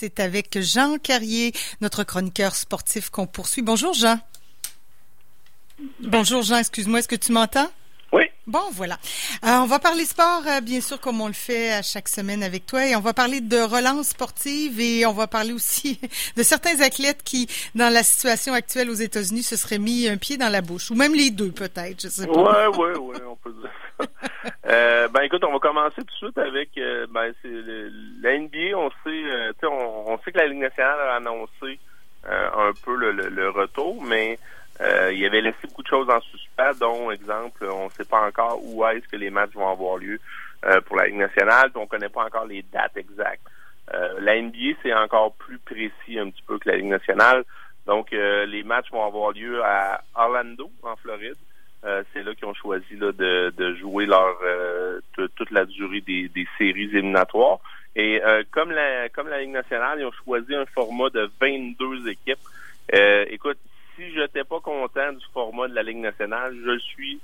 C'est avec Jean Carrier, notre chroniqueur sportif, qu'on poursuit. Bonjour Jean. Bonjour Jean, excuse-moi, est-ce que tu m'entends? Oui. Bon, voilà. Euh, on va parler sport, euh, bien sûr, comme on le fait à chaque semaine avec toi, et on va parler de relance sportive et on va parler aussi de certains athlètes qui, dans la situation actuelle aux États-Unis, se seraient mis un pied dans la bouche, ou même les deux, peut-être, je sais pas. Ouais, ouais, ouais, on peut dire ça. euh, ben écoute, on va commencer tout de suite avec euh, ben c'est la NBA. On sait, on, on, sait que la Ligue nationale a annoncé un peu le, le retour, mais euh, il avait laissé beaucoup de choses en suspens, dont, exemple, on ne sait pas encore où est-ce que les matchs vont avoir lieu euh, pour la Ligue nationale, puis on ne connaît pas encore les dates exactes. Euh, la NBA, c'est encore plus précis un petit peu que la Ligue nationale. Donc, les matchs vont avoir lieu à Orlando, en Floride. C'est là qu'ils ont choisi là, de, de jouer leur toute la durée des, des séries éliminatoires. Et comme la comme la Ligue nationale, ils ont choisi un format de 22 équipes. écoute, si je n'étais pas content du format de la Ligue nationale, je suis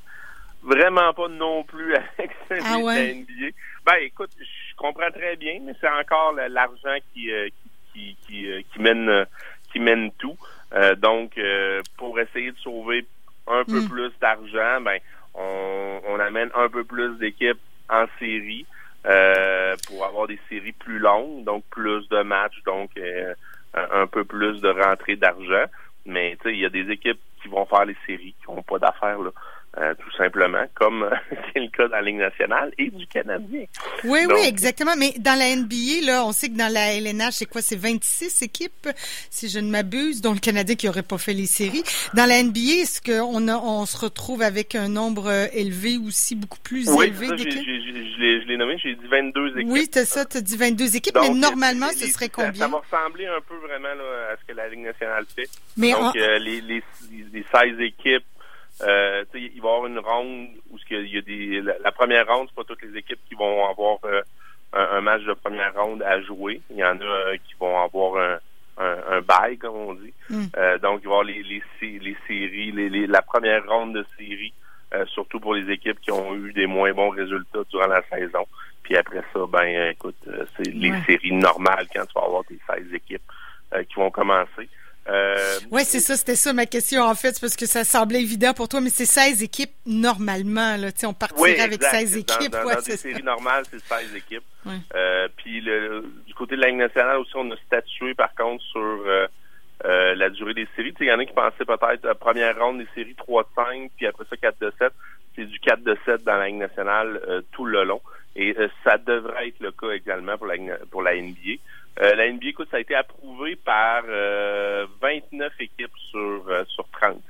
vraiment pas non plus avec ah ouais? NBA. Ben écoute, je comprends très bien, mais c'est encore l'argent qui, euh, qui, qui, euh, qui, mène qui mène tout. Euh, donc, pour essayer de sauver un peu Hmm. plus d'argent, ben on, on amène un peu plus d'équipes en série pour avoir des séries plus longues, donc plus de matchs, donc un, un peu plus de rentrée d'argent. Mais tu sais, il y a des équipes qui vont faire les séries, qui n'ont pas d'affaires là. Euh, tout simplement, comme euh, c'est le cas dans la Ligue nationale et du Canadien. Oui, Donc- oui, exactement. Mais dans la NBA, là, on sait que dans la LNH, c'est quoi? C'est 26 équipes, si je ne m'abuse, dont le Canadien qui n'aurait pas fait les séries. Dans la NBA, est-ce qu'on a, on se retrouve avec un nombre euh, élevé aussi, beaucoup plus Oui, élevé d'équipes? je l'ai- je l'ai nommé, j'ai dit 22 équipes. Oui, t'as ça, t'as dit 22 équipes, Donc, mais normalement, les- ce serait combien? Ça va ressembler un peu vraiment là, à ce que la Ligue nationale fait. Mais Donc, euh, les, les, les 16 équipes, euh, il va y avoir une ronde où il y a des, la, la première ronde, c'est pas toutes les équipes qui vont avoir euh, un, un match de première ronde à jouer. Il y en a euh, qui vont avoir un, un, un bail, comme on dit. Mm. Euh, donc, il va y avoir les, les, les séries, les, les- la première ronde de séries, surtout pour les équipes qui ont eu des moins bons résultats durant la saison. Puis après ça, ben écoute, c'est les séries normales quand tu vas avoir tes 16 équipes euh, qui vont commencer. Euh, Oui, c'est ça, c'était ça ma question en fait, parce que ça semblait évident pour toi, mais c'est 16 équipes normalement, là, on partirait Oui, avec exact. 16 Dans- équipes, Dans, ouais, dans c'est des ça. séries normales, c'est 16 équipes. Euh, puis le, du côté de la Ligue nationale aussi, on a statué par contre sur euh, euh, la durée des séries. Il y en a qui pensaient peut-être première ronde des séries 3 de 5, puis après ça 4 de 7. C'est du 4 de 7 dans la Ligue nationale euh, tout le long. Et euh, ça devrait être le cas également pour la, pour la NBA. Euh, la NBA, écoute, ça a été approuvé par euh, 29 équipes sur, euh, sur 30.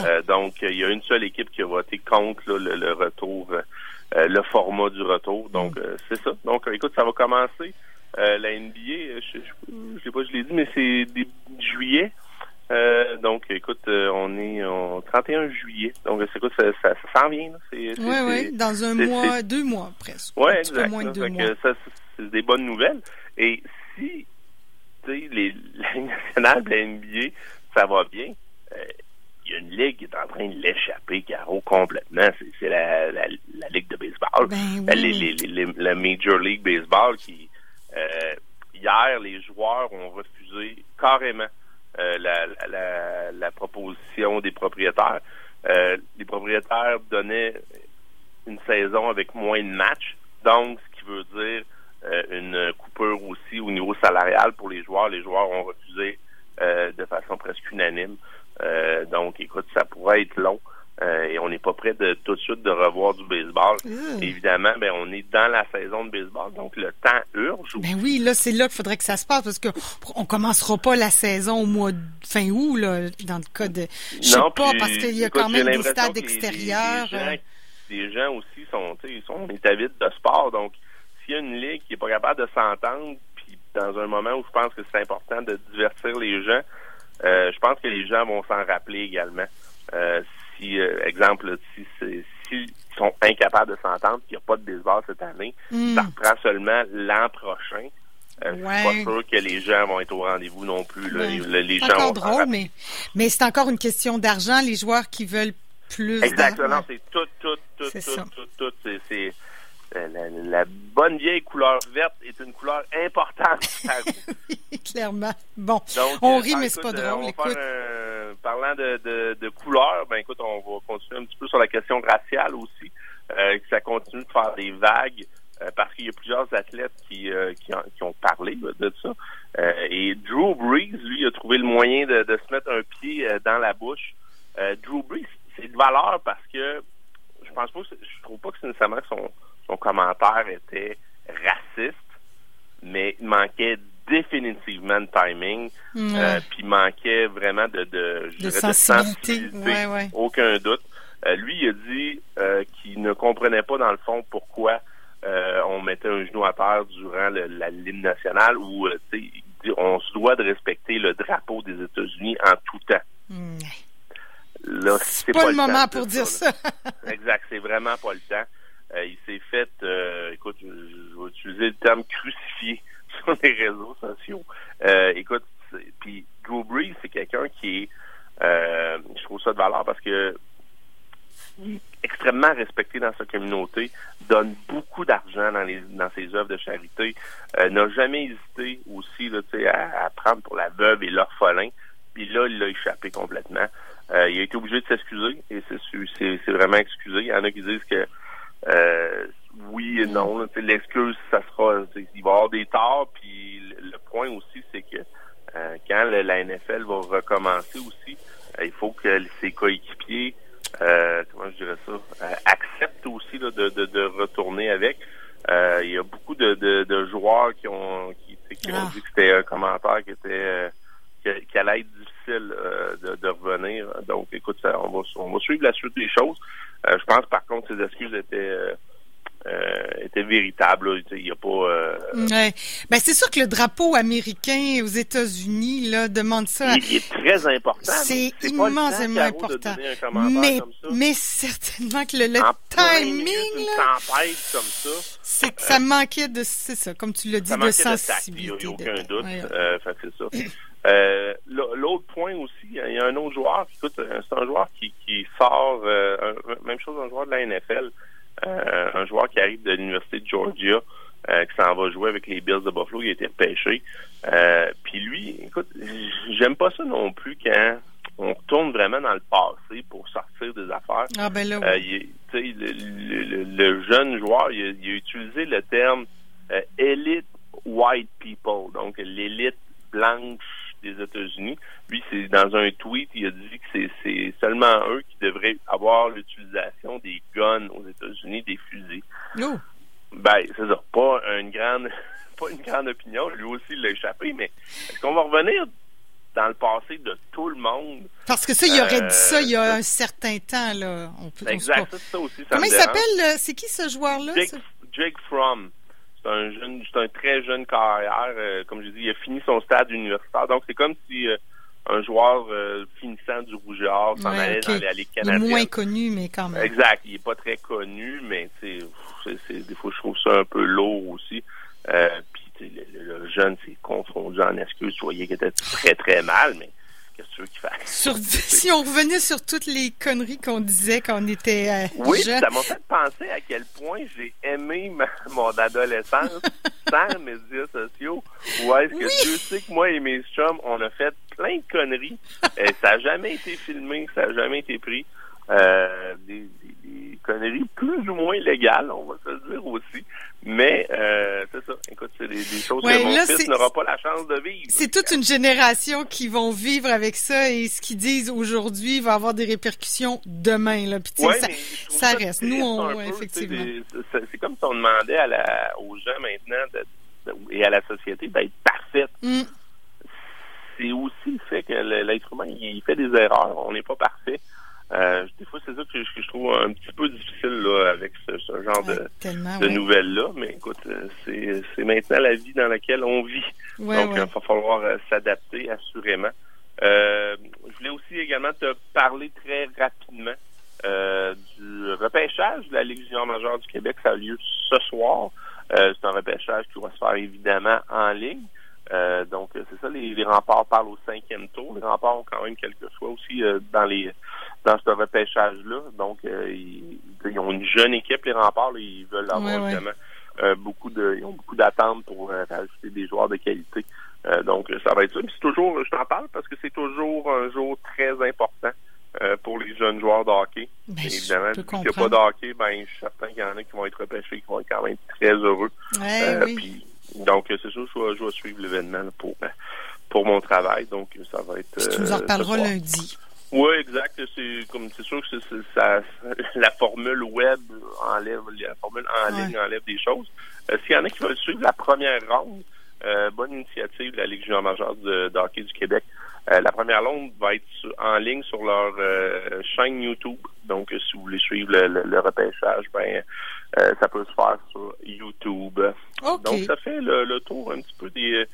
Euh, donc, il y a une seule équipe qui a voté contre là, le, le retour, euh, le format du retour. Donc, euh, c'est ça. Donc, euh, écoute, ça va commencer. Euh, la NBA, euh, je, je, je sais pas, je l'ai dit, mais c'est début juillet. Euh, donc, écoute, euh, on est au 31 juillet. Donc, c'est quoi, ça, ça, ça s'en vient. Oui, oui, dans un mois, deux mois presque. Peu exact. moins de là. deux mois. que ça, c'est- des bonnes nouvelles. Et si, tu sais, les, la Ligue nationale de la NBA, ça va bien, euh, il y a une ligue qui est en train de l'échapper, Caro, complètement. C'est, la, la, la Ligue de baseball. Ben oui. Les, les, les- les- la Major League Baseball qui, hier, les joueurs ont refusé carrément euh, la, la, la, proposition des propriétaires. Euh, les propriétaires donnaient une saison avec moins de matchs, donc ce qui veut dire euh, une coupure aussi au niveau salarial pour les joueurs. Les joueurs ont refusé euh, de façon presque unanime. Donc, écoute, ça pourrait être long. Euh, et on n'est pas prêt de tout de suite de revoir du baseball. Mmh. Évidemment, ben on est dans la saison de baseball, donc le temps urge. Ben oui, là, c'est là qu'il faudrait que ça se passe parce que on commencera pas la saison au mois de fin août, là, dans le cas de. Je sais pas, puis, parce qu'il y a écoute, quand même des stades extérieurs. Les, les, euh, gens, les gens aussi sont, ils sont on est avides de sport, donc s'il y a une ligue qui est pas capable de s'entendre, puis dans un moment où je pense que c'est important de divertir les gens, euh, je pense que les gens vont s'en rappeler également. Euh, si, euh, exemple, si s'ils sont incapables de s'entendre, qu'il n'y a pas de baseball cette année, Hmm. ça reprend seulement l'an prochain. Euh, Je Ouais. suis pas sûr que les gens vont être au rendez-vous non plus. Là. Ouais. Les, gens encore vont drôle, mais, mais c'est encore une question d'argent. Les joueurs qui veulent plus. Exactement, c'est tout, tout, tout, tout, tout, tout, c'est, c'est, la, bonne vieille couleur verte est une couleur importante. Clairement. Bon, on rit, mais c'est pas drôle. Écoute. Parlant de, de, de couleur, ben écoute, on va continuer un petit peu sur la question raciale aussi. que ça continue de faire des vagues. Euh, parce qu'il y a plusieurs athlètes qui, euh, qui, ont parlé de ça. Euh, et Drew Brees, lui, a trouvé le moyen de, se mettre un pied dans la bouche. Drew Brees, c'est de valeur parce que je pense pas que je trouve pas que nécessairement son, son commentaire était raciste, mais il manquait définitivement de timing, puis il manquait vraiment de, de, de sensibilité, aucun doute. lui, il a dit qu'il ne comprenait pas dans le fond pourquoi euh, on mettait un genou à terre durant la ligne nationale où euh, on se doit de respecter le drapeau des États-Unis en tout temps. Là, c'est pas, le, moment pour dire ça. exact, c'est vraiment pas le temps. Euh, il s'est fait, écoute, je, vais utiliser le terme crucifié sur les réseaux sociaux. écoute, puis Drew Brees, c'est quelqu'un qui est, je trouve ça de valeur parce que extrêmement respecté dans sa communauté, donne beaucoup d'argent dans, les, dans ses œuvres de charité, euh, n'a jamais hésité aussi là, à, à prendre pour la veuve et l'orphelin. Puis là, il l'a échappé complètement. Euh, il a été obligé de s'excuser et c'est vraiment excusé. Il y en a qui disent que euh, oui et non. L'excuse, ça sera, il va y avoir des torts. Puis le, point aussi, c'est que quand la NFL va recommencer aussi, il faut que ses coéquipiers euh, comment je dirais ça, euh, accepte aussi de, de, retourner avec. Euh, il y a beaucoup de, de, joueurs qui ont qui, ont ah. dit que c'était un commentaire qui était qui, allait être difficile de, de, revenir. Donc, écoute, ça, on, va, on va suivre la suite des choses. je pense par contre que ces excuses étaient euh, Il a pas. Euh, ouais. Ben, c'est sûr que le drapeau américain aux États-Unis là demande ça. Il, est très important. C'est immensément important. Mais, mais certainement que le, le timing là. comme ça. C'est que ça manquait de, c'est ça, comme tu l'as dit, de sensibilité. Il n'y a aucun doute. Euh, c'est ça. Euh, l'autre point aussi, il y a un autre joueur, écoute, c'est un joueur qui, qui sort, euh, même chose un joueur de la NFL, euh, un joueur qui arrive de l'Université de Georgia, euh, qui s'en va jouer avec les Bills de Buffalo, il a été repêché. Euh, puis lui, écoute, j'aime pas ça non plus quand on retourne vraiment dans le passé pour sortir des affaires. Ah ben là, le, jeune joueur, il a, utilisé le terme elite white people, donc l'élite blanche des États-Unis. Lui, c'est dans un tweet, il a dit que c'est seulement eux avoir l'utilisation des guns aux États-Unis, des fusils. Oh. Ben, c'est ça. Pas une grande pas une grande opinion. Lui aussi, il l'a échappé, mais est-ce qu'on va revenir dans le passé de tout le monde? Parce que ça, il aurait dit ça il y a un certain temps, là. On peut, exact, ça aussi. Ça Comment il s'appelle? C'est qui ce joueur-là? Jake, Jake Fromm c'est un jeune, c'est un très jeune carrière. Euh, comme je dis, il a fini son stade universitaire. Donc c'est comme si euh, un joueur euh, finissant du Or s'en allait dans canadienne. Il est moins connu, mais quand même. Exact. Il est pas très connu, mais c'est, des fois je trouve ça un peu lourd aussi. puis le, jeune s'est confondu en excuse. Tu voyais qu'il était très très mal, mais Qu'est-ce que tu veux qu'il fasse? si on revenait sur toutes les conneries qu'on disait quand on était euh, Oui, ça m'a fait penser à quel point j'ai aimé mon adolescence sans médias sociaux. Ou est-ce que tu sais que moi et mes chums, on a fait plein de conneries. et ça n'a jamais été filmé, ça n'a jamais été pris. Euh, des, conneries plus ou moins légales, on va se le dire aussi. Mais euh, c'est ça. Écoute, c'est des, choses que mon fils n'aura pas la chance de vivre. C'est toute une génération qui vont vivre avec ça et ce qu'ils disent aujourd'hui va avoir des répercussions demain. Là. Puis, ça, ça, reste. Nous, on, effectivement. C'est comme si on demandait à la, aux gens maintenant et à la société d'être parfaite. Mm. C'est aussi le fait que l'être humain, il fait des erreurs. On n'est pas parfait. Euh, des fois, c'est ça que je, trouve un petit peu difficile là, avec ce, genre de, nouvelles-là. Mais écoute, euh, c'est maintenant la vie dans laquelle on vit. Donc, il va falloir euh, s'adapter assurément. je voulais aussi également te parler très rapidement du repêchage de la Ligue junior majeure du Québec. Ça a lieu ce soir. c'est un repêchage qui va se faire évidemment en ligne. Donc, c'est ça, les, remparts parlent au cinquième tour. Les remparts ont quand même quelques choix aussi dans les dans ce repêchage-là. Donc, ils, ont une jeune équipe, les remparts, ils veulent avoir vraiment beaucoup de. Ils ont beaucoup d'attentes pour rajouter des joueurs de qualité. donc, ça va être ça. c'est toujours, je t'en parle parce que c'est toujours un jour très important euh, pour les jeunes joueurs de hockey. Ben, évidemment, s'il n'y a pas de hockey, ben, je suis certain qu'il y en a qui vont être repêchés, qui vont être quand même très heureux. Euh, puis, je, vais suivre l'événement pour, pour mon travail. Donc, ça va être. tu nous en euh, reparleras lundi. Oui, exact. C'est comme c'est sûr que ça, la formule web enlève, la formule en ligne enlève des choses. S'il y en a qui veulent suivre la première ronde, bonne initiative de la Ligue junior majeure de, de hockey du Québec. Euh, la première ronde va être en ligne sur leur euh, chaîne YouTube. Donc, si vous voulez suivre le, repêchage, ben euh, ça peut se faire sur YouTube. Donc, ça fait le, tour un petit peu des,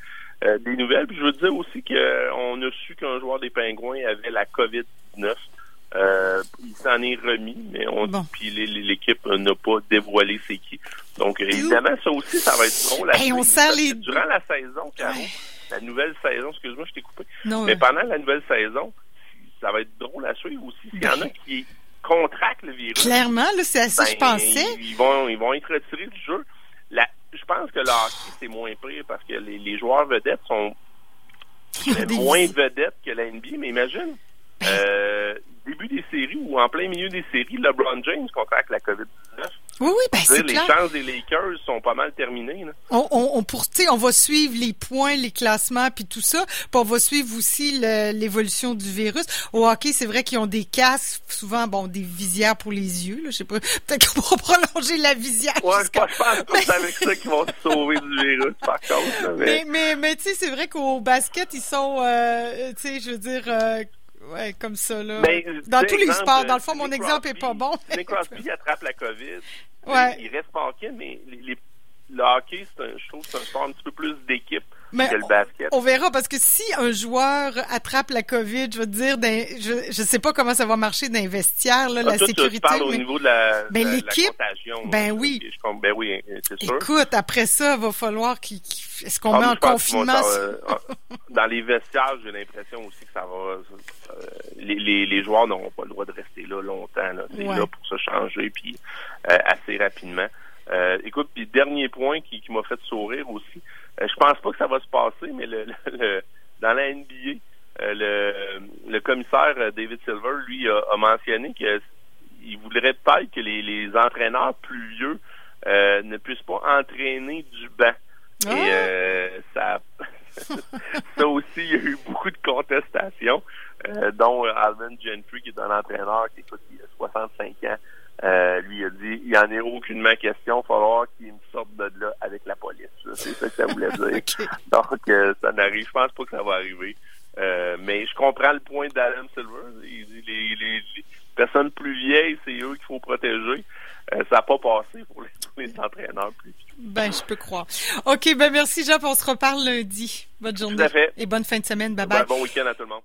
des nouvelles. Puis je veux dire aussi qu'on a su qu'un joueur des Pingouins avait la COVID-19. il s'en est remis, mais on puis l'équipe n'a pas dévoilé c'est qui. Donc évidemment, ça aussi, ça va être drôle. on Durant la saison, Caro, la nouvelle saison, excuse-moi, je t'ai coupé. mais pendant la nouvelle saison, ça va être drôle à suivre aussi. S'il y en a ben. qui contractent le virus. Clairement, là, c'est à ça que je ben, pensais. Ils vont, ils vont être retirés du jeu. je pense que le hockey, c'est moins pire parce que les, joueurs vedettes sont moins vedettes que la NBA, mais imagine, ben. euh, début des séries ou en plein milieu des séries, LeBron James contracte la COVID-19. Oui, oui, ben c'est Les chances des Lakers sont pas mal terminées. Là. On, on, on, pour, on va suivre les points, les classements, puis tout ça. Puis on va suivre aussi l'évolution du virus. Au hockey, c'est vrai qu'ils ont des casques, souvent, bon, des visières pour les yeux. Là, je sais pas, peut-être qu'on pourra prolonger la visière. Ouais, je pense que c'est avec ça qu'ils vont se sauver du virus, par contre. mais, mais, mais, tu sais, c'est vrai qu'au basket, ils sont, euh, tu sais, je veux dire... Euh, Ouais, comme ça, là. Mais, dans tous les sports, dans le fond, mon exemple est pas bon. Nick Crosby attrape la COVID. Ouais. Il reste manqué, mais les, le hockey, un, je trouve que c'est un sport un petit peu plus d'équipe que le basket. On, verra, parce que si un joueur attrape la COVID, je veux dire, je ne sais pas comment ça va marcher dans les vestiaires, là, ah, la sécurité. Tu parles au niveau de la, ben, l'équipe, Ben oui. ben oui, c'est sûr. Écoute, après ça, il va falloir qu'il... Est-ce qu'on ah, met en confinement? Euh, dans les vestiaires, j'ai l'impression aussi que ça va... Les, les, les, joueurs n'auront pas le droit de rester là longtemps. Là. C'est là pour se changer, puis euh, assez rapidement. Euh, écoute, puis dernier point qui, qui m'a fait sourire aussi, euh, je pense pas que ça va se passer, mais le, le, dans la NBA, euh, le, le commissaire David Silver, lui, a, mentionné qu'il voudrait peut-être que les, les entraîneurs plus vieux ne puissent pas entraîner du banc. Et ah! ça, ça aussi, il y a eu beaucoup de contestations, dont Alvin Gentry, qui est un entraîneur qui, écoute, il a 65 ans, euh, lui a dit il n'y en est aucunement question, il va falloir qu'il me sorte de là avec la police. C'est ça que ça voulait dire. Donc euh, ça n'arrive, je pense pas que ça va arriver. Euh, mais je comprends le point d'Adam Silver. Il dit les, les, personnes plus vieilles, c'est eux qu'il faut protéger. ça n'a pas passé pour les, les entraîneurs plus vieux. Ben, je peux croire. OK, ben merci Jean, on se reparle lundi. Bonne journée. Tout à fait. Et bonne fin de semaine. Bye bye. bon week-end à tout le monde.